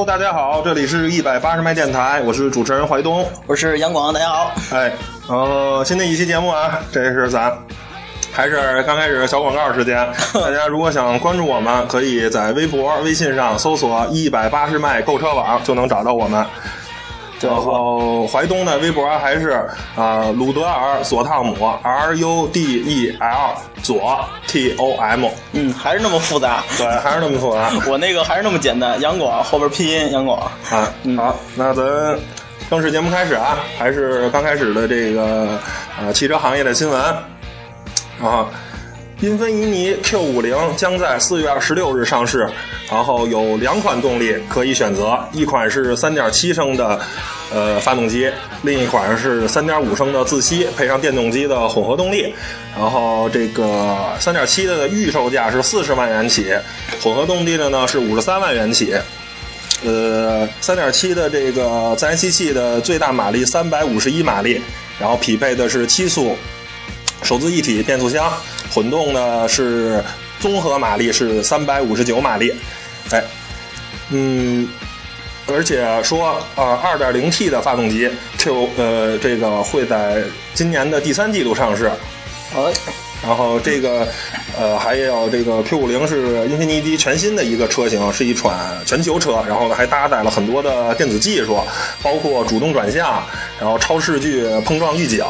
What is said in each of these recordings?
Hello，大家好，这里是一百八十迈电台，我是主持人怀东，我是杨广，大家好。哎，呃，新的一期节目啊，这是咱还是刚开始小广告时间。大家如果想关注我们，可以在微博、微信上搜索“一百八十迈购车网”，就能找到我们。然后淮东的微博还是啊、呃鲁德尔索汤姆 R U D E L 左 T O M，嗯，还是那么复杂。对，还是那么复杂。我那个还是那么简单，杨广后边拼音杨广。啊，好，那咱正式节目开始啊，还是刚开始的这个呃汽车行业的新闻啊。英菲尼迪 Q 五零将在四月二十六日上市，然后有两款动力可以选择，一款是三点七升的呃发动机，另一款是3.5升的自吸配上电动机的混合动力。然后这个3.7的预售价是四十万元起，混合动力的呢是五十三万元起。呃，三点七的这个自然吸气的最大马力三百五十一马力，然后匹配的是七速手自一体变速箱，混动呢是综合马力是三百五十九马力，哎，嗯，而且说呃二点零 T 的发动机 Q 呃这个会在今年的第三季度上市，哎，然后这个，呃，还有这个 Q 五零是英菲尼迪全新的一个车型，是一款全球车，然后呢还搭载了很多的电子技术，包括主动转向，然后超视距碰撞预警，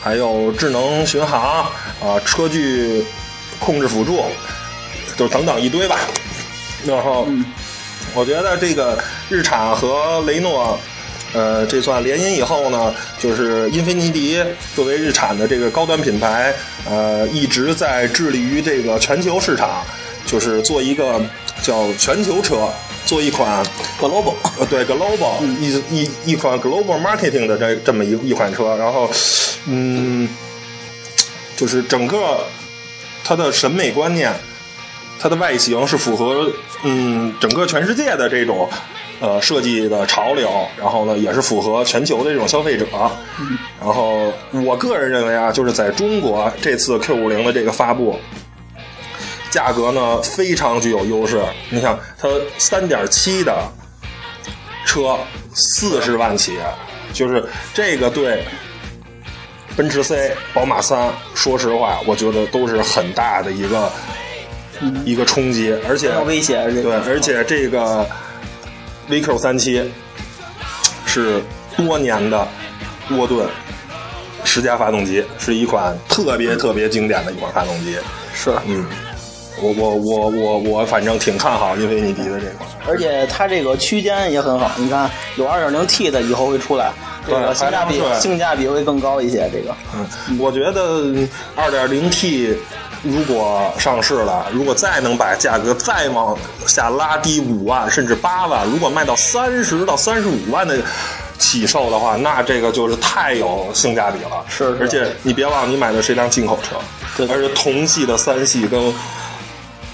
还有智能巡航，啊、车距控制辅助，就等等一堆吧。然后，我觉得这个日产和雷诺。呃，这算联姻以后呢，就是英菲尼迪作为日产的这个高端品牌，呃，一直在致力于这个全球市场，就是做一个叫全球车，做一款 global，呃对 global 一一一款 global marketing 的这这么一一款车，然后，嗯，就是整个它的审美观念，它的外形是符合嗯整个全世界的这种呃设计的潮流，然后呢也是符合全球的这种消费者。然后我个人认为啊，就是在中国这次 Q 五零的这个发布，价格呢非常具有优势。你想，它三点七的车四十万起，就是这个对奔驰 C、宝马三，说实话，我觉得都是很大的一个、一个冲击，而且威胁这个对，而且这个 VQ 三七是多年的沃顿十佳发动机，是一款特别特别经典的一款发动机。是，嗯，我我我我我反正挺看好英菲尼迪的这款。而且它这个区间也很好，你看有 2.0T 的以后会出来，这个性价比性价比会更高一些。这个嗯，我觉得二点零 T 如果上市了，如果再能把价格再往下拉低五万甚至八万，如果卖到三十到三十五万的起售的话，那这个就是太有性价比了。是是而且你别忘了，你买的是一辆进口车，对而且同系的三系跟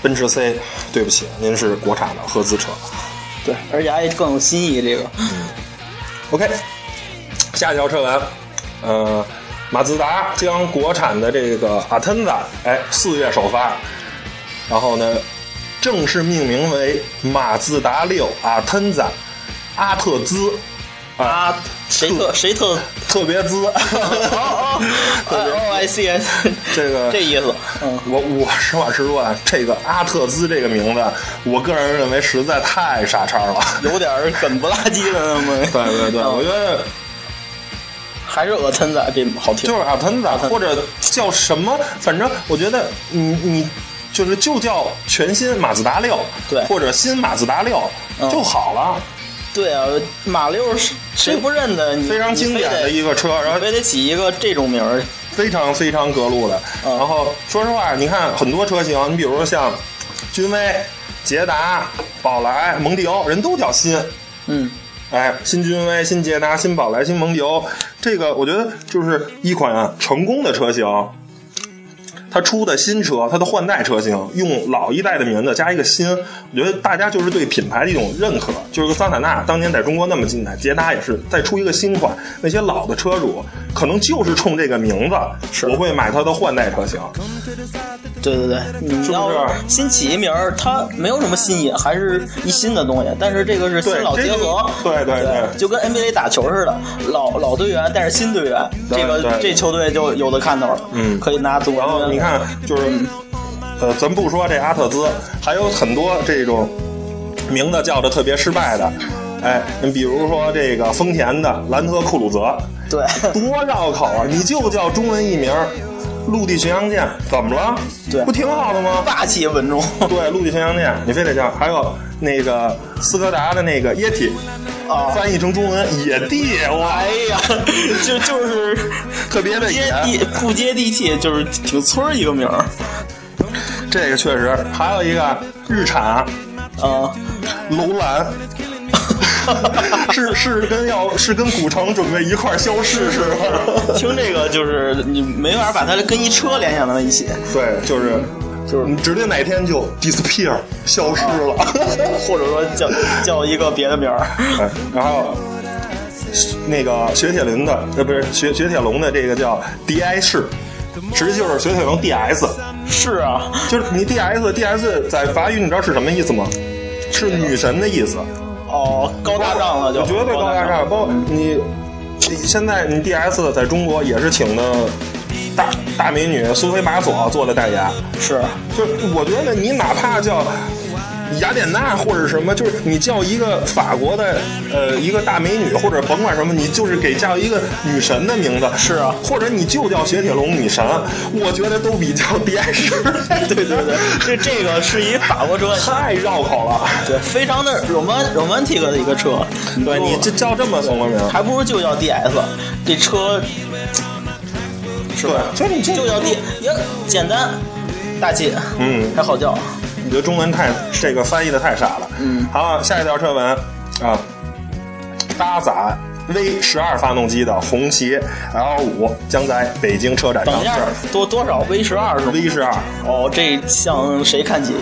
奔驰 C，对不起，您是国产的合资车。对，而且还更有新意。这个 OK，下一条车闻，呃，马自达将国产的这个阿腾子，哎，四月首发，然后呢，正式命名为马自达六阿腾子阿特兹，啊，谁特谁特特别兹，哦哦哦，I see，I see 这个 这意思，嗯，我我实话实说啊，这个阿特兹这个名字，我个人认为实在太傻叉了。有点儿 梗不拉几的那么。对对对，嗯我觉得还是鹅吞子这好听。就是阿腾子，或者叫什么，反正我觉得你你就是就叫全新马自达六，对或者新马自达六嗯就好了，对啊，马六是谁不认得？你非常经典的一个车，然后非得起一个这种名儿。非常非常格路的。嗯然后说实话，你看很多车型，你比如说像君威、捷达、宝来、蒙迪欧，人都叫新。嗯，哎，新君威、新捷达、新宝来、新蒙迪欧，这个我觉得就是一款成功的车型。它它出的新车，它的换代车型用老一代的名字加一个新，我觉得大家就是对品牌的一种认可。就是桑塔纳当年在中国那么精彩，捷达也是再出一个新款，那些老的车主可能就是冲这个名字，我会买它的换代车型。对对对，你要新起一名儿，它没有什么新意，还是一新的东西。但是这个是新老结合，对对对，就跟 NBA 打球似的，老老队员带着新队员，这个这球队就有的看头了。嗯，可以拿总冠军。你看，就是呃，咱不说这阿特兹，还有很多这种名字叫的特别失败的。哎，你比如说这个丰田的兰特酷鲁泽，对，多绕口啊！你就叫中文译名。陆地巡洋舰怎么了？对，不挺好的吗？霸气稳重。对，陆地巡洋舰，你非得叫。还有那个斯柯达的那个液体，啊，翻译成中文野地，哇，哎呀，就就是 特别的接地，不接地气，就是挺村一个名儿。这个确实，还有一个日产，啊，楼兰。是是跟要是跟古城准备一块消失是吧？听这个就是你没法把它跟一车联想到一起。对，就是就是你指定哪天就 disappear 消失了，或者说叫叫一个别的名儿。然后那个雪铁龙的呃不是雪雪铁龙的这个叫 di 式，实际就是雪铁龙 ds。是啊，就是你 ds ds 在法语你知道是什么意思吗？是女神的意思。哦，高大上了就绝对高大上。包括你，现在你 D S 在中国也是请的大大美女苏菲玛索做的代言，是，就我觉得你哪怕叫。雅典娜或者什么，就是你叫一个法国的呃一个大美女，或者甭管什么，你就是给叫一个女神的名字。是啊，或者你就叫雪铁龙女神，我觉得都比较别致。对对对，这这个是一法国车，太绕口了。对，非常的 roman romantic 的一个车。对你这叫这么什么名？还不如就叫 DS。这车是吧？就你就叫 D，也简单大气，嗯，还好叫。你觉得中文太这个翻译的太傻了。嗯，好，下一条车文啊，搭载 V 十二发动机的红旗 L 五将在北京车展上市。多多少 V 十二是吗？V 十二。哦，这向谁看齐？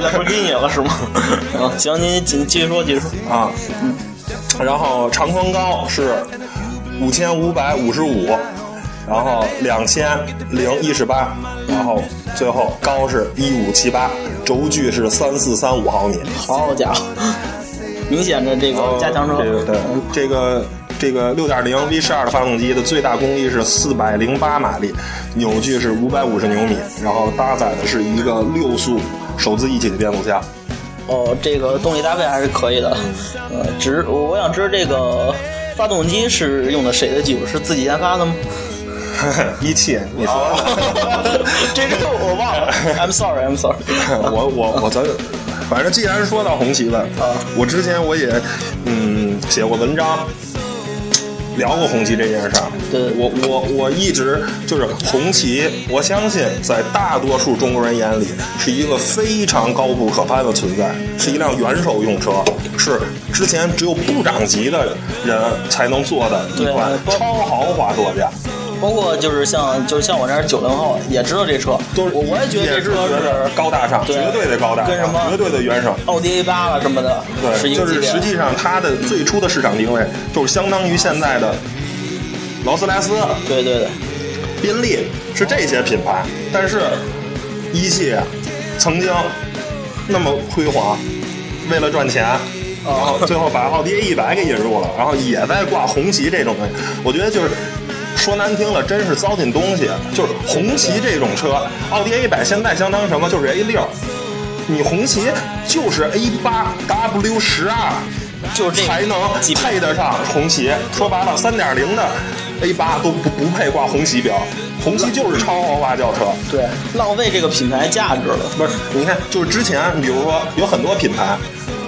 兰博基尼了是吗？啊，行，您继继续说，继续说啊。嗯。然后长宽高是五千五百五十五。然后两千零一十八，然后最后高是一五七八，轴距是三四三五毫米。好家伙，明显的这个加强车。对，这个这个六点零 V 十二的发动机的最大功率是四百零八马力，扭矩是五百五十牛米，然后搭载的是一个六速手自一体的变速箱。哦，这个动力搭配还是可以的。呃，只我想知道这个发动机是用的谁的技术？是自己研发的吗？一汽，你说，这个我忘了。I'm sorry, I'm sorry。我我我咱，反正既然说到红旗了，啊我之前我也嗯写过文章，聊过红旗这件事儿。对，我我我一直就是红旗，我相信在大多数中国人眼里是一个非常高不可攀的存在，是一辆元首用车，是之前只有部长级的人才能坐的一款超豪华座驾。包括就是像就是像我这样九零后也知道这车，都是我我也觉得这车是高大上，绝对的高大上，跟什么绝对的原生，奥迪 A 八了什么的，对，就是实际上它的最初的市场定位就是相当于现在的劳斯莱斯，对对对，宾利是这些品牌，但是一汽曾经那么辉煌，为了赚钱，然后最后把奥迪 A 一百给引入了，然后也在挂红旗这种东西，我觉得就是。说难听了，真是糟践东西。就是红旗这种车，奥迪 A 百现在相当于什么？就是 A 六。你红旗就是 A 八 W 十二，就是才能配得上红旗。说白了，三点零的 A 八都不不配挂红旗标。红旗就是超豪华轿车，对，浪费这个品牌价值了。不是，你看，就是之前，比如说有很多品牌，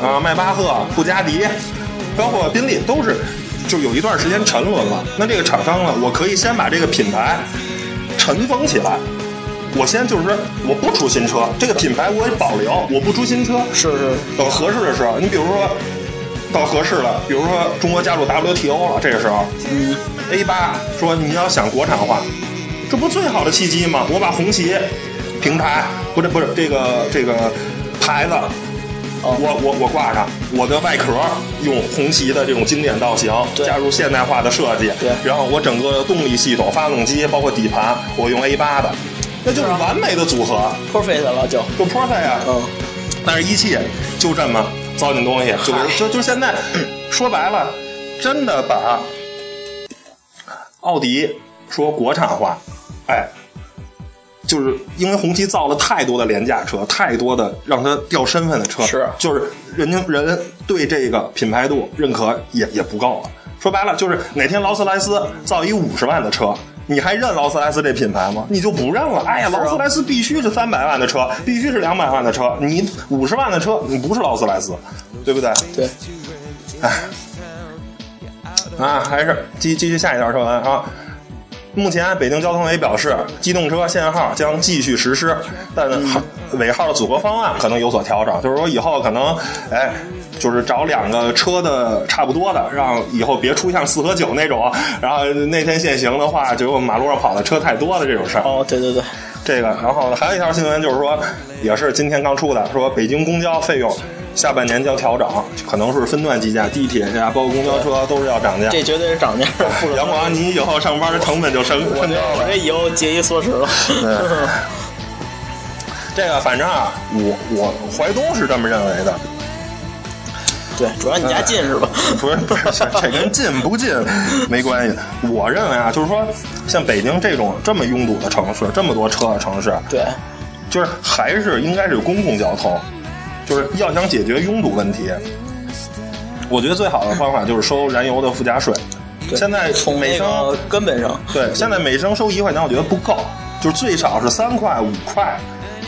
啊，迈巴赫、布加迪，包括宾利，都是。就有一段时间沉沦了，那这个厂商呢，我可以先把这个品牌尘封起来，我先就是说我不出新车，这个品牌我也保留，我不出新车，是是，等合适的时候，你比如说到合适了，比如说中国加入 WTO 了，这个时候，嗯，A 八说你要想国产化，这不最好的契机吗？我把红旗平台，不是不是这个这个牌子，我我我挂上，我的外壳用红旗的这种经典造型，对加入现代化的设计，对然后我整个动力系统、发动机包括底盘，我用 A 八的，那就是完美的组合，perfect 了就，就 perfect 呀。嗯，但是一汽就这么糟践东西，就是就就现在说白了，真的把奥迪说国产化，哎，就是因为红旗造了太多的廉价车，太多的让它掉身份的车，是就是人家人对这个品牌度认可也也不够了。说白了，就是哪天劳斯莱斯造一五十万的车。你还认劳斯莱斯这品牌吗？你就不认了。哎呀，劳斯莱斯必须是三百万的车，必须是两百万的车。你五十万的车，你不是劳斯莱斯，对不对？对，啊，还是继继续下一条车文啊。目前，北京交通委表示，机动车限号将继续实施，但号尾号的组合方案可能有所调整。就是说，以后可能，哎，就是找两个车的差不多的，让以后别出像四和九那种，然后那天限行的话，结果马路上跑的车太多了这种事儿。哦，对对对，这个，然后还有一条新闻就是说，也是今天刚出的，说北京公交费用下半年将调整，可能是分段计价，地铁呀，包括公交车都是要涨价。这绝对是涨价。杨广，你以后上班的成本就升我这我这以后节衣缩食了。这个反正啊，我我淮东是这么认为的，对，主要你家近是吧？不是不是，这这跟近不近 没关系。我认为啊，就是说，像北京这种这么拥堵的城市，这么多车的城市，对，就是还是应该是公共交通，就是要想解决拥堵问题，我觉得最好的方法就是收燃油的附加税。现在从每升那个根本上，对，现在每升收一块钱，我觉得不够，就是最少是三块五块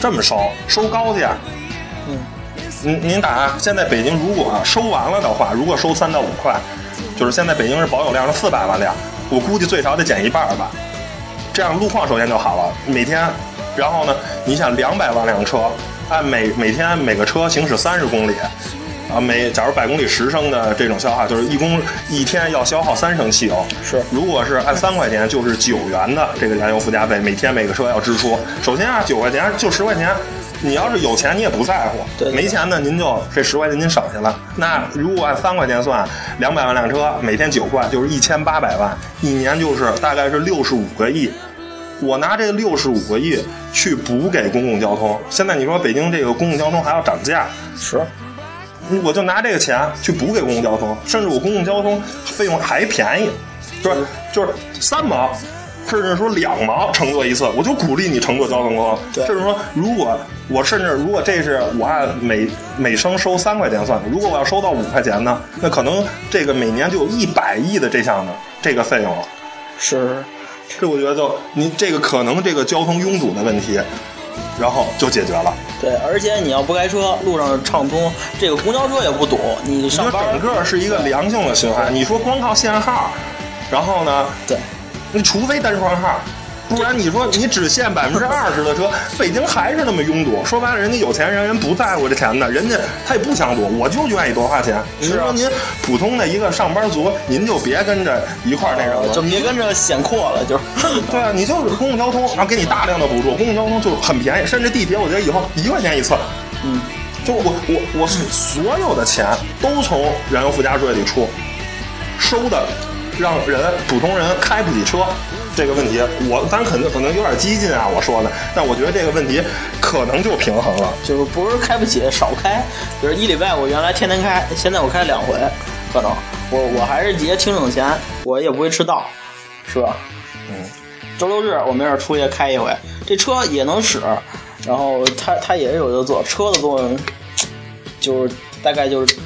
这么收，收高价。嗯，您您打现在北京如果收完了的话，如果收三到五块，就是现在北京是保有量是四百万辆，我估计最少得减一半吧。这样路况首先就好了，每天，然后呢，你想两百万辆车，按每每天每个车行驶三十公里，啊，每假如百公里十升的这种消耗，就是一公一天要消耗三升汽油。是如果是按三块钱，就是九元的这个燃油附加费，每天每个车要支出。首先啊，九块钱就十块钱，你要是有钱你也不在乎，对没钱呢您就这十块钱您省下了。那如果按三块钱算，两百万辆车，每天九块就是一千八百万，一年就是大概是六十五个亿。我拿这六十五个亿去补给公共交通，现在你说北京这个公共交通还要涨价，是我就拿这个钱去补给公共交通，甚至我公共交通费用还便宜，就是就是三毛，甚至说两毛乘坐一次，我就鼓励你乘坐交通工具。对甚至说，如果我甚至如果这是我按每每升收三块钱算的，如果我要收到五块钱呢，那可能这个每年就有一百亿的这项的这个费用了。是，这我觉得就你这个可能这个交通拥堵的问题，然后就解决了。对，而且你要不开车，路上畅通，这个公交车也不堵，你整个是一个良性的循环。你说光靠限号，然后呢，对，你除非单双号，不然你说你只限百分之二十的车，北京还是那么拥堵。说白了，人家有钱人人不在乎这钱的，人家他也不想堵，我就愿意多花钱。您啊说您普通的一个上班族，您就别跟着一块儿那什么，就别跟着显阔了，就是。对啊，你就是公共交通，然后给你大量的补助，公共交通就很便宜，甚至地铁，我觉得以后一块钱一次。嗯，就我我我是所有的钱都从燃油附加税里出，收的让人普通人开不起车这个问题，我当然可能可能有点激进啊，我说的，但我觉得这个问题可能就平衡了。就是不是开不起，少开。比如一礼拜我原来天天开，现在我开两回，可能我我还是节挺省钱，我也不会迟到，是吧？嗯，周六日我没事出去开一回，这车也能使，然后它 它也有的做，车的作用就是大概就是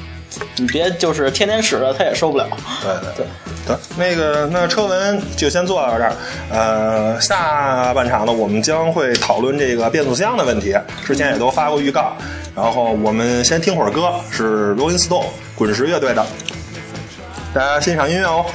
你别就是天天使了，它也受不了。对对对。得，那个那车文就先做到这儿。呃，下半场呢，我们将会讨论这个变速箱的问题，之前也都发过预告。然后我们先听会儿歌，是 Rolling Stone 滚石乐队的，大家欣赏音乐哦。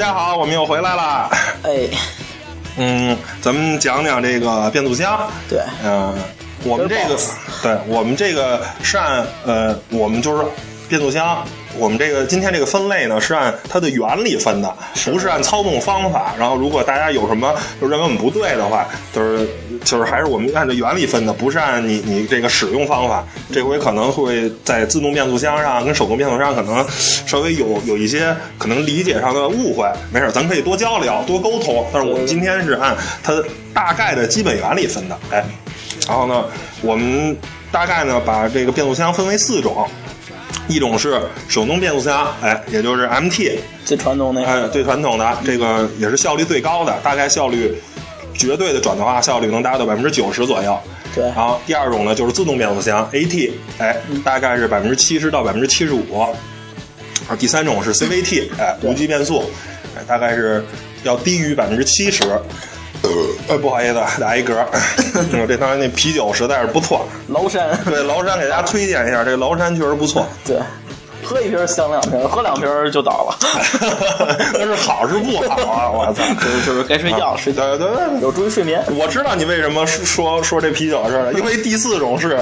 家好，我们又回来了。哎，嗯，咱们讲讲这个变速箱。对，嗯、我们这个，对我们这个是按呃，我们就是变速箱。我们这个今天这个分类呢，是按它的原理分的，不是按操纵方法。然后，如果大家有什么就认为我们不对的话，就是就是还是我们按照原理分的，不是按你你这个使用方法。这回可能会在自动变速箱上跟手动变速箱可能稍微有有一些可能理解上的误会。没事，咱可以多交流多沟通。但是我们今天是按它大概的基本原理分的，哎。然后呢，我们大概呢把这个变速箱分为四种，一种是手动变速箱，哎，也就是 MT，最传统那个，哎，最传统的这个也是效率最高的，大概效率绝对的转动化效率能达到百分之九十左右。对，然后第二种呢就是自动变速箱 AT，哎，大概是百分之七十到百分之七十五。啊，第三种是 CVT，哎，无级变速，哎，大概是要低于百分之七十。呃，不好意思，打一嗝。我 这当然那啤酒实在是不错，崂山，对崂山给大家推荐一下，这崂山确实不错。对，喝一瓶香两瓶，喝两瓶就倒了。那是好是不好啊？我操！就是就是该睡觉，睡觉对对对，有助于睡眠。我知道你为什么说说这啤酒的事了，因为第四种是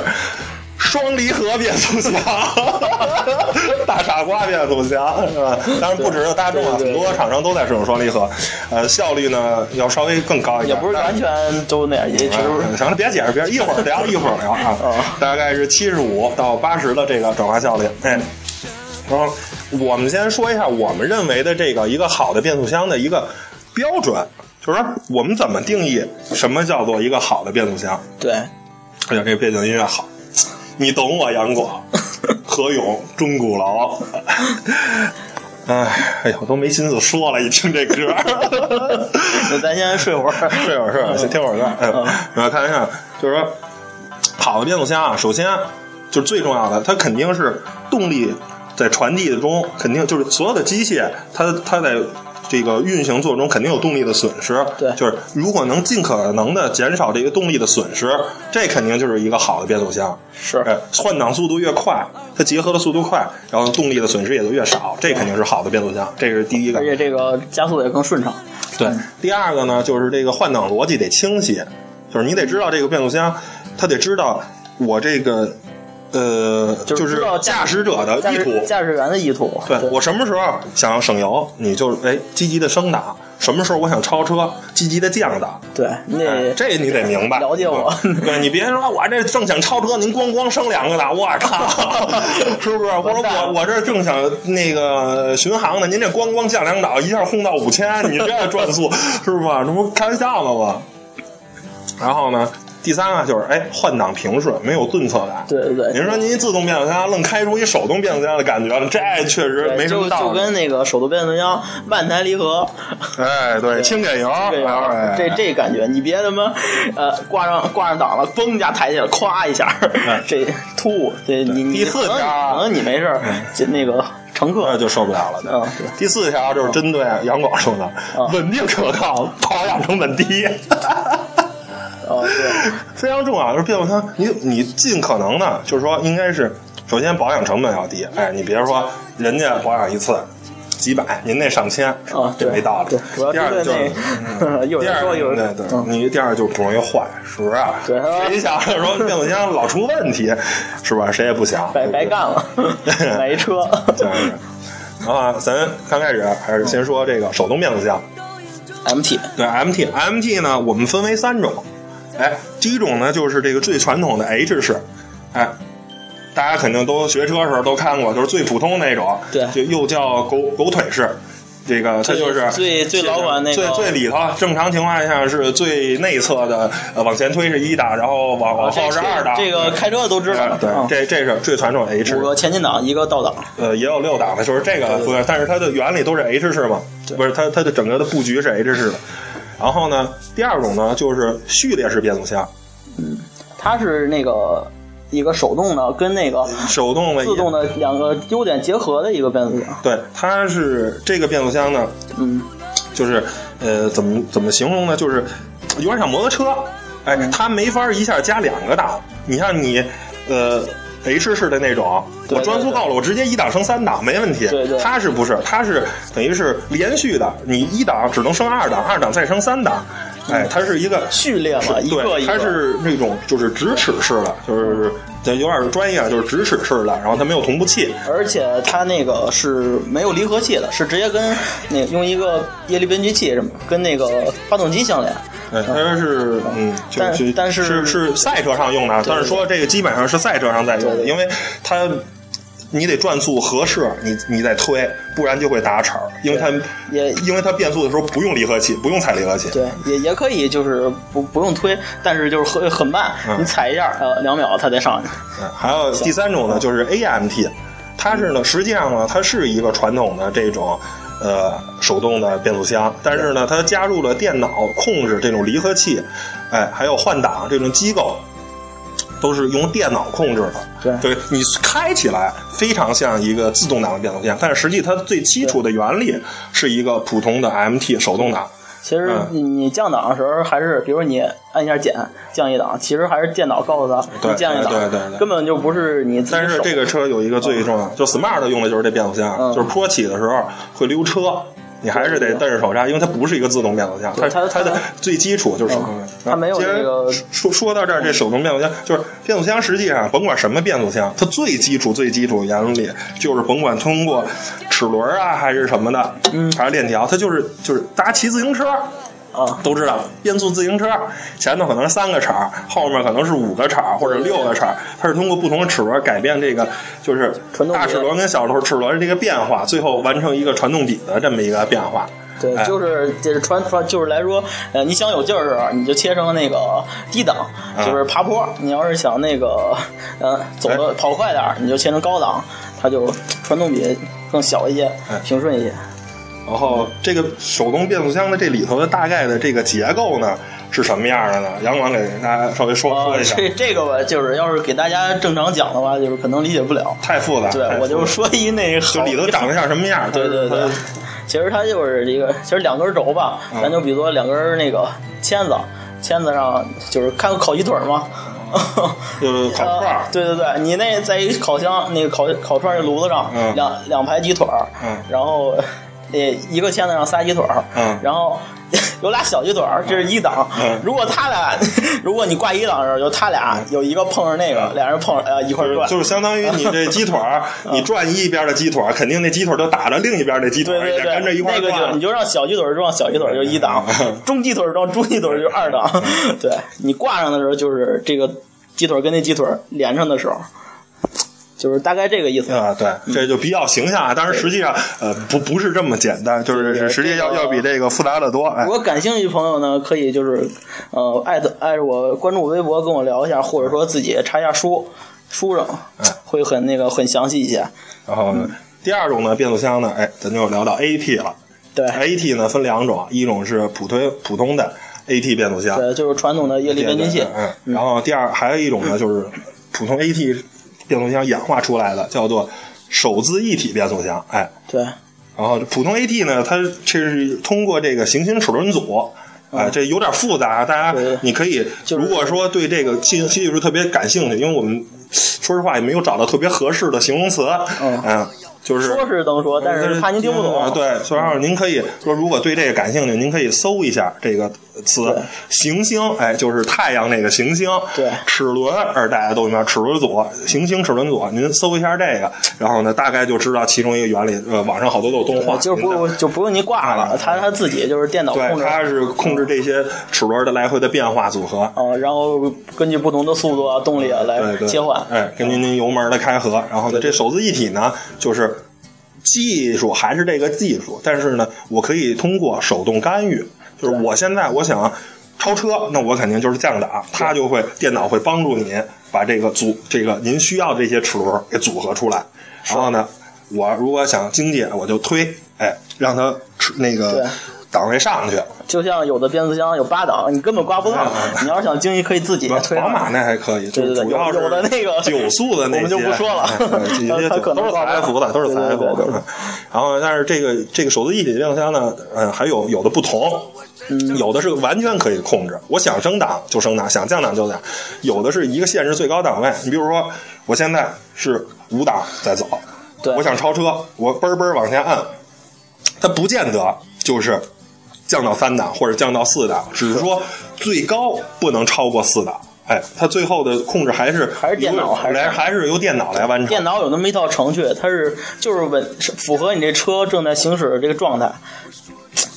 双离合变速箱，大傻瓜变速箱是吧？当然不只是大众啊，很多厂商都在使用双离合，呃，效率呢要稍微更高一点。也不是完全都那样，也其实嗯行了，别解释，别一会儿聊，一会儿聊啊哦。大概是七十五到八十的这个转化效率，哎。然后我们先说一下我们认为的这个一个好的变速箱的一个标准，就是说我们怎么定义什么叫做一个好的变速箱？对，哎呀，这个背景音乐好，你懂我杨广，何勇钟鼓楼。哎，哎呀，我都没心思说了，一听这歌。那咱先睡会儿。睡会儿睡会儿，先听会儿歌。哎，然后看一下，就是说，好的变速箱啊，首先就是最重要的，它肯定是动力在传递的中，肯定就是所有的机械，它它在这个运行过程中肯定有动力的损失。对就是如果能尽可能的减少这个动力的损失，这肯定就是一个好的变速箱。是哎，换挡速度越快，它结合的速度快，然后动力的损失也就越少，这肯定是好的变速箱，这是第一个而。且这个加速也更顺畅。对，第二个呢，就是这个换挡逻辑得清晰，就是你得知道这个变速箱，它得知道我这个呃，就是驾驶者的意图。驾驶员的意图。对我什么时候想要省油，你就哎积极的升档；什么时候我想超车，积极的降档。对，这你得明白，了解我对你别说我这正想超车，您咣咣升两个档，我靠，是不是？或者我我这正想那个巡航呢，您这咣咣降两档，一下轰到五千，你这转速 是不是？这不开玩笑呢吗？然后呢，第三个就是哎，换挡平顺，没有顿挫感。对对对。您说您一自动变速箱愣开出一手动变速箱的感觉了，这确实没什么就道理。就跟那个手动变速箱慢抬离合，哎，对，轻给油，这这这感觉，你别他妈呃挂上挂上档了，嘣一下抬起来，咵一下，这突兀，这你你第四可能可能你没事儿，这那个乘客。那就受不了了。对。嗯第四条就是针对杨广说的，嗯。稳定可靠，保养成本低，哦对非常重要。就是变速箱，你你尽可能的，就是说应该是首先保养成本要低。哎，你别说人家保养一次几百，您那上千，啊这没道理第二就是 第二有对对，你第二就不容易坏，是不是？对谁想着说变速箱老出问题，是吧？谁也不想，白白干了，买一车，就是。啊，咱刚开始还是先说这个手动变速箱。MT 对 MT MT 呢，我们分为三种。哎，第一种呢就是这个最传统的 H 式，哎，大家肯定都学车的时候都看过，就是最普通那种，对就又叫狗狗腿式。这个它就是最最老款那个最最里头，正常情况下是最内侧的，呃，往前推是一档，然后往往后是二档。这个开车的都知道哎，对，嗯这这是最传统的 H 五个前进档，一个倒档，呃，也有六档的，就是这个但是它的原理都是 H 式嘛，不是它它的整个的布局是 H 式的。然后呢，第二种呢就是序列式变速箱，嗯它是那个一个手动的跟那个手动的自动的两个优点结合的一个变速箱。对，它是这个变速箱呢，嗯，就是呃，怎么怎么形容呢？就是有点像摩托车，哎，它没法一下加两个档。你像你呃 H 式的那种，我转速够了，我直接一档升三档没问题。对对它是不是？它是等于是连续的，你一档只能升二档，二档再升三档。哎，它是一个序列嘛，一个对，一个。它是那种就是直尺式的，就是这有点专业，就是直尺式的，然后它没有同步器。而且它那个是没有离合器的，是直接跟那用一个液力变矩器什么跟那个发动机相连。对，它是嗯，就但但是是是赛车上用的，但是说这个基本上是赛车上在用的，对对因为它你得转速合适，你你再推，不然就会打齿儿，因为它也因为它变速的时候不用离合器，不用踩离合器。对，也也可以，就是不不用推，但是就是很很慢，嗯你踩一下，呃，两秒它再上去。嗯还有第三种呢，就是 AMT，它是呢，实际上呢，它是一个传统的这种呃手动的变速箱，但是呢，它加入了电脑控制这种离合器，哎，还有换挡这种机构。都是用电脑控制的，对。你开起来非常像一个自动挡的变速箱，但是实际它最基础的原理是一个普通的 MT 手动挡。其实嗯。你你降档的时候，还是比如你按一下减降一档，其实还是电脑告诉他对你降一档，对对对根本就不是你自己但是这个车有一个最重要，就 Smart 用的就是这变速箱，嗯。就是坡起的时候会溜车，你还是得带着手刹，因为它不是一个自动变速箱，它对它它的最基础就是手动。它没有既然这个说说到这儿，这手动变速箱就是变速箱，实际上甭管什么变速箱，它最基础最基础原理就是甭管通过齿轮啊还是什么的，嗯还是链条，它就是就是大家骑自行车。啊，都知道，变速自行车前头可能是三个齿儿，后面可能是五个齿儿或者六个齿儿，它是通过不同的齿轮改变这个，就是大齿轮跟小齿轮这个变化，最后完成一个传动比的这么一个变化。对，哎。就是就是传传就是来说，呃，你想有劲儿的时候，你就切成那个低档，啊就是爬坡；你要是想那个，呃，走哎。的跑快点儿，你就切成高档，它就传动比更小一些哎，平顺一些。然后这个手动变速箱的这里头的大概的这个结构呢是什么样的呢？杨广给大家稍微说说呃，一下，这这个吧，就是要是给大家正常讲的话，就是可能理解不了。太复杂。对我就说一那个就里头长得像什么样？对对对它，其实它就是一个，其实两根轴吧，嗯咱就比如说两根那个签子，签子上就是看过烤鸡腿吗？就是烤串儿呃 对对对，你那在一烤箱那个烤烤串儿那炉子上，嗯两两排鸡腿儿，嗯然后呃一个签子上仨鸡腿儿，嗯然后 有俩小鸡腿儿，这是一档。嗯如果他俩，如果你挂一档的时候，就他俩有一个碰上那个，俩人碰上呃一块儿转，就是相当于你这鸡腿儿，你转一边的鸡腿儿，肯定那鸡腿儿就打着另一边的鸡腿儿，也跟着一块转那个就你就让小鸡腿儿装小鸡腿儿就一档嗯，中鸡腿儿装中鸡腿儿就二档。对你挂上的时候，就是这个鸡腿儿跟那鸡腿儿连上的时候，就是大概这个意思。啊，对，这就比较形象啊。但是实际上，呃，不不是这么简单，就是实际要要比这个复杂的多。哎如，果感兴趣的朋友呢，可以就是呃艾特艾特我关注我微博跟我聊一下，或者说自己查一下书，书上哎会很那个很详细一些。然后呢第二种呢，变速箱呢，哎，咱就聊到 AT 了。对 AT 呢分两种，一种是普推普通的 AT 变速箱，对，就是传统的液力变矩器嗯，然后第二还有一种呢，就是普通 AT 变速箱演化出来的，叫做手自一体变速箱。哎，对然后普通 AT 呢，它这是通过这个行星齿轮组。哎，这有点复杂，大家你可以，就是如果说对这个技技术特别感兴趣，因为我们说实话也没有找到特别合适的形容词，嗯就是说是能说，但是怕您听不懂。嗯对，所以说您可以说，如果对这个感兴趣，您可以搜一下这个词“行星”，哎，就是太阳那个行星。对齿轮，而大家都明白，齿轮组，行星齿轮组，您搜一下这个，然后呢，大概就知道其中一个原理。呃，网上好多都有动画，就不用就不用您挂了，它它自己就是电脑控对，制。它是控制这些齿轮的来回的变化组合。呃，然后根据不同的速度啊、动力啊来，切换。哎，根据您油门的开合，然后呢，这手自一体呢，就是技术还是这个技术，但是呢，我可以通过手动干预，就是我现在我想超车，那我肯定就是降档，它就会电脑会帮助您把这个组这个您需要这些齿轮给组合出来，然后呢，我如果想经济，我就推，哎，让它齿那个对档位上去。就像有的变速箱有八档，你根本刮不到。你要是想经济，可以自己推。宝马那还可以，对对对，主要是有的那个九速的那些，我们就不说了哎这些 它可能都是采埃孚的，都是采埃孚对对对的。然后，但是这个这个手自一体变速箱呢，呃，还有有的不同。嗯有的是完全可以控制，我想升档就升档，想降档就降。有的是一个限制最高档位，你比如说，我现在是五档在走，对我想超车，我嘣嘣往下按，它不见得就是降到三档或者降到四档，只是说最高不能超过四档。哎，它最后的控制还是还是电脑还是来还是由电脑来完成。电脑有那么一套程序，它是就是稳符合你这车正在行驶的这个状态。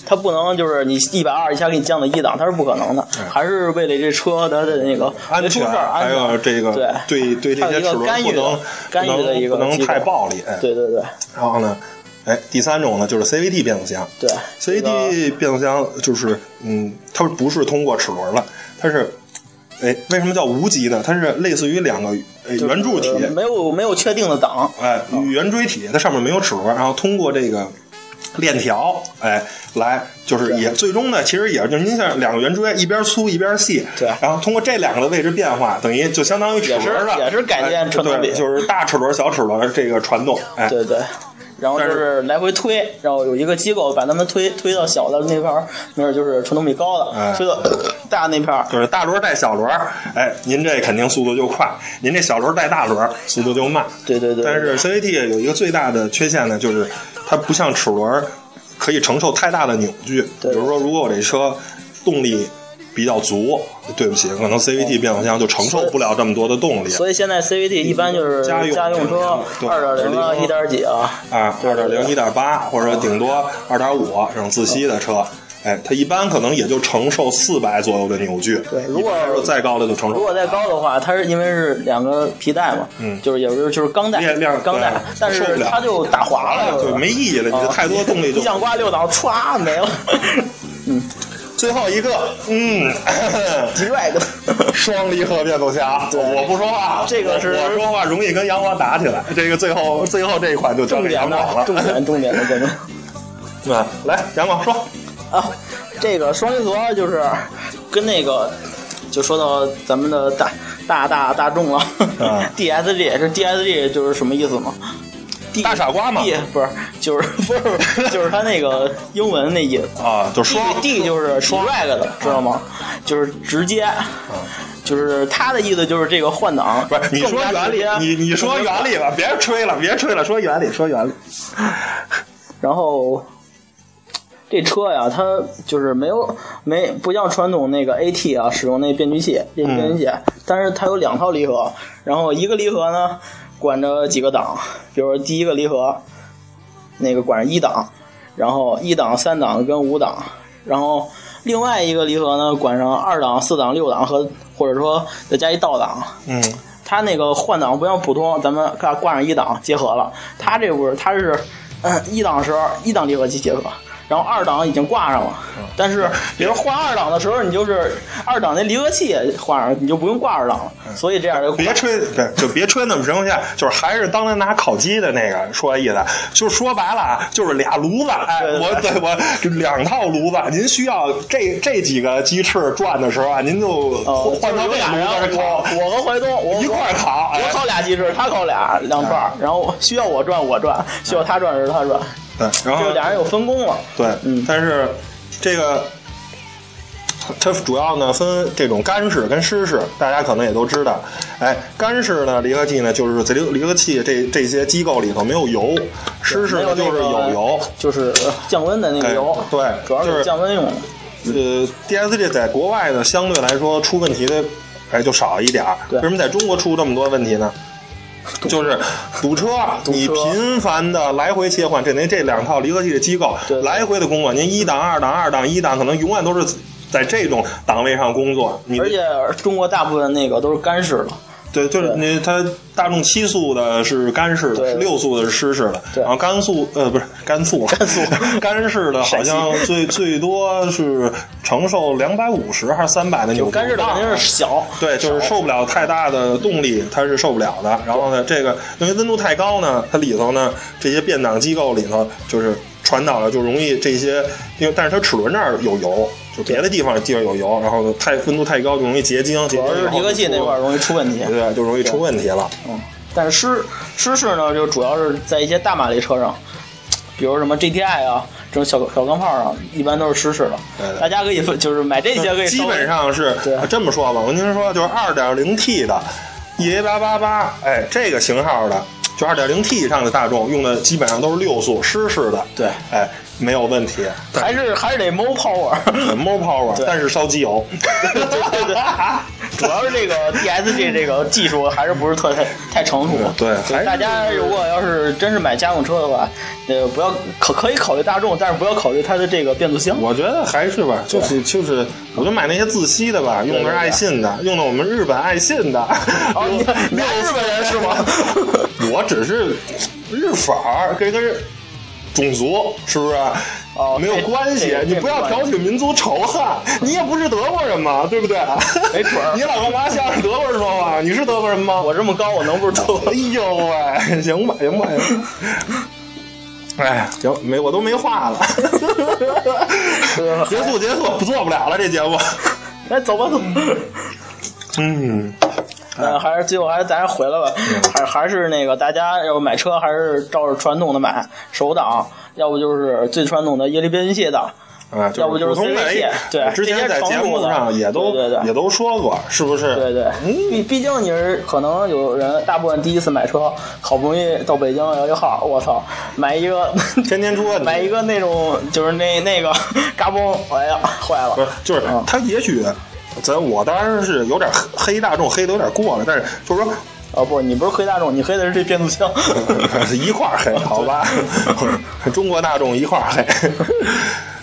它不能就是你一百二一下给你降到一档，它是不可能的，还是为了这车它的那个嗯安全，还有这个对对对这些齿轮不能干预的一个不能太暴力。哎，对对对然后呢，哎，第三种呢就是 CVT 变速箱。对 CVT 变速箱就是，嗯，它不是通过齿轮了，它是，哎，为什么叫无级呢？它是类似于两个圆柱体，没有没有确定的档，哎，圆锥体，它上面没有齿轮，然后通过这个链条，哎，来就是也最终呢，其实也就是您像两个圆锥，一边粗一边细，对然后通过这两个的位置变化，等于就相当于齿轮了，也是也是改变哎传动比对，就是大齿轮、小齿轮这个传动，哎，对对。然后就是来回推，然后有一个机构把它们推推到小的那片儿，那儿就是传动比高的，哎推到大那片儿，就是大轮带小轮，哎，您这肯定速度就快；您这小轮带大轮，速度就慢。对对对。但是 CVT 有一个最大的缺陷呢，就是它不像齿轮可以承受太大的扭矩。比如说，如果我这车动力比较足，对不起，可能 CVT 变速箱就承受不了这么多的动力所以现在 CVT 一般就是家用家用车对二点零啊，一点几啊，啊，二点零、一点八，或者顶多二点五这种自吸的车。哎，它一般可能也就承受四百左右的扭矩。对如果说再高的就承受如果再高的话，它是因为是两个皮带嘛，嗯就是也是就是钢带链链，钢带，但是它就打滑了，就没意义了，你这太多动力就你想挂六档，歘没了，最后一个，嗯，急拽的。双离合变速箱，我不说话，这个是我说话容易跟杨华打起来。这个最后最后这一款就交重给杨点的，广了，重点重点的观众。对，来，杨广说，啊，这个双离合就是跟那个，就说到咱们的大大大大众了、啊 d s g 是 DSG 就是什么意思吗大傻瓜嘛 D 不是，就是不是，就是他那个英文那意思。啊，就 D 双 D 就是 drag 的，知道吗？就是直接，就是他的意思就是这个换挡不是你说原理你你说原理吧，别吹了，别吹了，说原理，说原理。然后这车呀，它就是没有没不像传统那个 AT 啊使用那变矩器变变矩器，但是它有两套离合，然后一个离合呢管着几个档，比如说第一个离合那个管着一档，然后一档、三档跟五档，然后另外一个离合呢管上二档、四档、六档和或者说再加一倒档，嗯，它那个换挡不像普通，咱们挂挂上一档结合了，它这不是，它是，嗯，一档时候一档离合器结合，然后二档已经挂上了，但是比如换二档的时候，你就是二档那离合器也换上，你就不用挂二档了，所以这样就别吹，对，就别吹那么情况下，就是还是当年拿烤鸡的那个说意思，就是说白了啊，就是俩炉子，我对。我两套炉子，您需要这这几个鸡翅转的时候啊，您就呃，换到这俩人，烤我，我和怀东，我一块儿烤，哎。我烤俩鸡翅，他烤俩两串儿，然后需要我转我转，需要他转时他转，对，然后就俩人有分工了。对，嗯但是这个它主要呢分这种干式跟湿式，大家可能也都知道。哎，干式呢离合器呢就是在离离合器这这些机构里头没有油，湿式没有那呢就是有油。就是降温的那个哎油，对主要就是是降温用的。呃，DSG 在国外呢相对来说出问题的哎就少一点儿。为什么在中国出这么多问题呢？就是 堵车，你频繁的来回切换，这您这两套离合器的机构来回的工作，您一档、二档、二档、一档，可能永远都是在这种档位上工作。你而且中国大部分那个都是干式的，对，就是对。你它大众七速的是干式的，对。六速的是湿式的，对。然后甘肃呃不是甘肃，甘肃干式的好像最最多是承受两百五十还是三百的扭矩，干式的肯定是小，对，就是受不了太大的动力，它是受不了的。然后呢，这个因为温度太高呢，它里头呢这些变档机构里头就是传导了就容易这些，因为但是它齿轮那儿有油，就别的地方地方有油，然后太温度太高就容易结晶，主要是离合器那块儿容易出问题。对，就容易出问题了。嗯，但是湿湿式呢，就主要是在一些大马力车上，比如什么 GTI 啊这种小小钢炮上，一般都是湿式的。对对大家可以分就是买这些可以基本上是这么说吧，我跟您说，就是二点零 T 的 EA 八八八，哎，这个型号的，就二点零 T 以上的大众用的基本上都是六速湿式的，对哎，没有问题。还是还是得 more power，more power，但是烧机油。对对对，主要是这个 DSG 这个技术还是不是特太太成熟。对大家如果要是真是买家用车的话，呃，不要可可以考虑大众，但是不要考虑它的这个变速箱。我觉得还是吧，就是就是，我就买那些自吸的吧，用的是爱信的，用的我们日本爱信的。哦，你你是日本人是吗？我只是日法儿跟个种族是不是？哦没有关系你不要挑起民族仇恨。你也不是德国人嘛，对不对？没准儿你老干嘛像德国人说话？你是德国人吗？我这么高，我能不是德哎呦喂，行吧，行吧，行吧。哎，行，没我都没话了。结束，结束，不做不了了这节目。来 走吧走。嗯，嗯，还是最后还是咱还回来吧，还还是那个大家要买车还是照着传统的买手挡，要不就是最传统的液力变频器挡。啊，要不就是普通的 CVT 对之前在节目上也都也都说过，是不是？对对，毕毕竟你是可能有人大部分第一次买车，好不容易到北京摇一号，我操，买一个天天出问题买一个那种就是那那个嘎嘣，哎呀坏了不，是，就是嗯他也许，咱我当然是有点黑大众，黑的有点过了，但是就是说哦不，你不是黑大众，你黑的是这变速箱。一块儿黑，好吧？中国大众一块儿黑。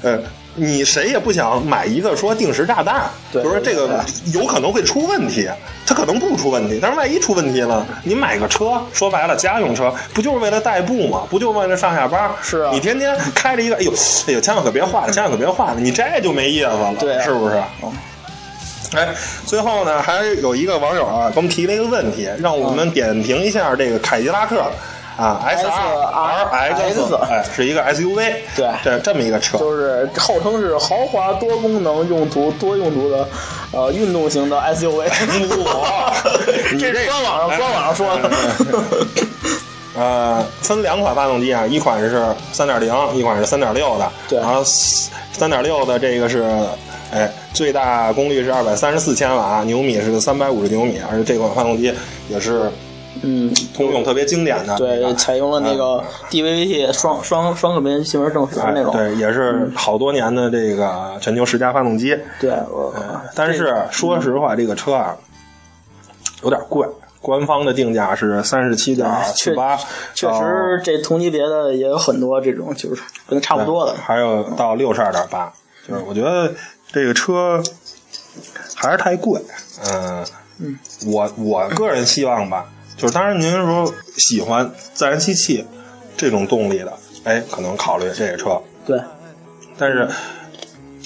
呃，你谁也不想买一个说定时炸弹，就是说这个有可能会出问题，它可能不出问题，但是万一出问题了，你买个车，说白了家用车不就是为了代步吗？不就是为了上下班？是啊你天天开着一个，哎呦，哎呦，千万可别坏了，千万可别坏了，你这就没意思了，对啊是不是？哎，最后呢，还有一个网友啊，给我们提了一个问题，让我们点评一下这个凯迪拉克啊，S R X，SRX 哎，是一个 SUV，对这这么一个车，就是号称是豪华多功能用途多用途的呃运动型的 SUV。你这这是官网上官网上说的。呃，分两款发动机啊，一款是三点零，一款是三点六的。对然后三点六的这个是，哎，最大功率是二百三十四千瓦，牛米是三百五十牛米，而且这款发动机也是嗯，通用特别经典的。对，采用了那个 DVT 双双双可变气门正时哎那种。对，也是好多年的这个全球十佳发动机。对，我但是说实话，这个车啊有点贵，官方的定价是三十七点四八，确实这同级别的也有很多这种就是跟它差不多的。还有到六十二点八，就是我觉得这个车还是太贵。嗯嗯，我我个人希望吧，就是当然您说喜欢自然吸气这种动力的，哎，可能考虑这个车。对，但是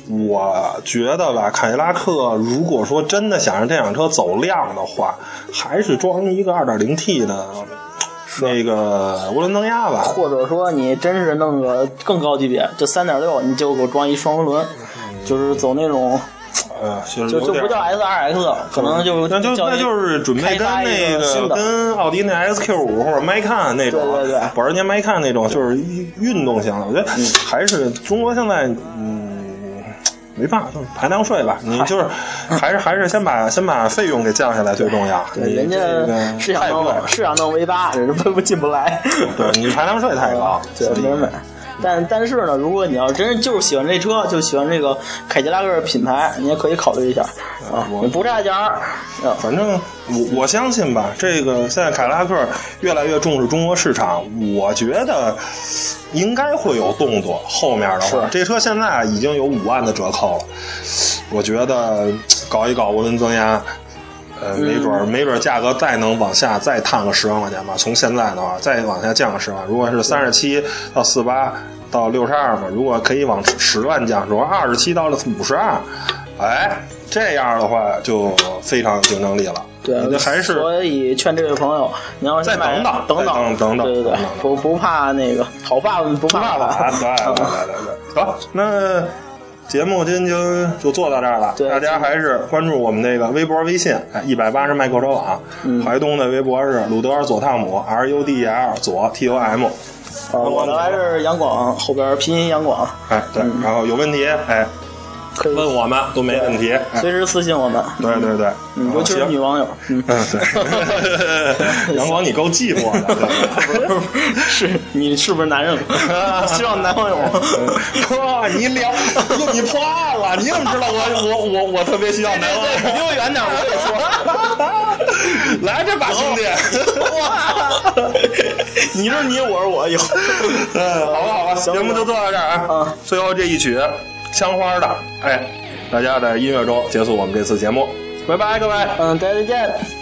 我觉得吧，凯迪拉克如果说真的想让这辆车走量的话，还是装一个 2.0T 的那个涡轮增压吧。或者说你真是弄个更高级别，就三点六，你就给我装一双涡轮，就是走那种呃，就就就不叫 S R X，可能就那就那就是准备跟那个跟奥迪那 SQ 五或者迈看那种，对对对。保时捷迈看那种，就是运动型的。我觉得还是中国现在，嗯，没办法，就是排量税吧。你就是 还是还是先把先把费用给降下来最重要。对，人家这个是想太贵弄是想弄 V 八，人家不不进不来。对你排量税太高，对，没人买。但但是呢，如果你要真是就是喜欢这车，就喜欢这个凯迪拉克品牌，你也可以考虑一下啊，我你不差钱儿。啊反正我我相信吧，这个现在凯迪拉克越来越重视中国市场，我觉得应该会有动作。后面的话，这车现在已经有五万的折扣了，我觉得搞一搞涡轮增压。呃，没准儿，没准儿价格再能往下再探个十万块钱吧。从现在的话，再往下降个十万。如果是三十七到四八到六十二嘛，如果可以往十万降，如果二十七到了五十二，哎，这样的话就非常有竞争力了。对，还是所以劝这位朋友，你要是再等等等等等等对对对等等，不不怕那个好爸爸不怕爸爸，对对对对对，好，那节目今天就就做到这儿了。大家还是关注我们那个微博、微信，哎，一百八十麦克车网。嗯淮东的微博是鲁德尔佐汤姆 R U D E L 左 T O M。呃我的还是杨广后边拼音杨广，哎，对，然后有问题，哎，可以问我们都没问题。哎随时私信我们。对对对，尤其是女网友，嗯，嗯，对，阳光你够寂寞的，对 是你是不是男人？希望男朋友。哇，你聊，哟，你破案了，你怎么知道我我我我特别需要男网友？离我远点，我也说。来这把兄弟，哇！你是你，我是我，以后。嗯，好吧好吧，节目就做到这儿啊嗯。最后这一曲香花的，哎，大家在音乐中结束我们这次节目，拜拜各位。嗯，再见。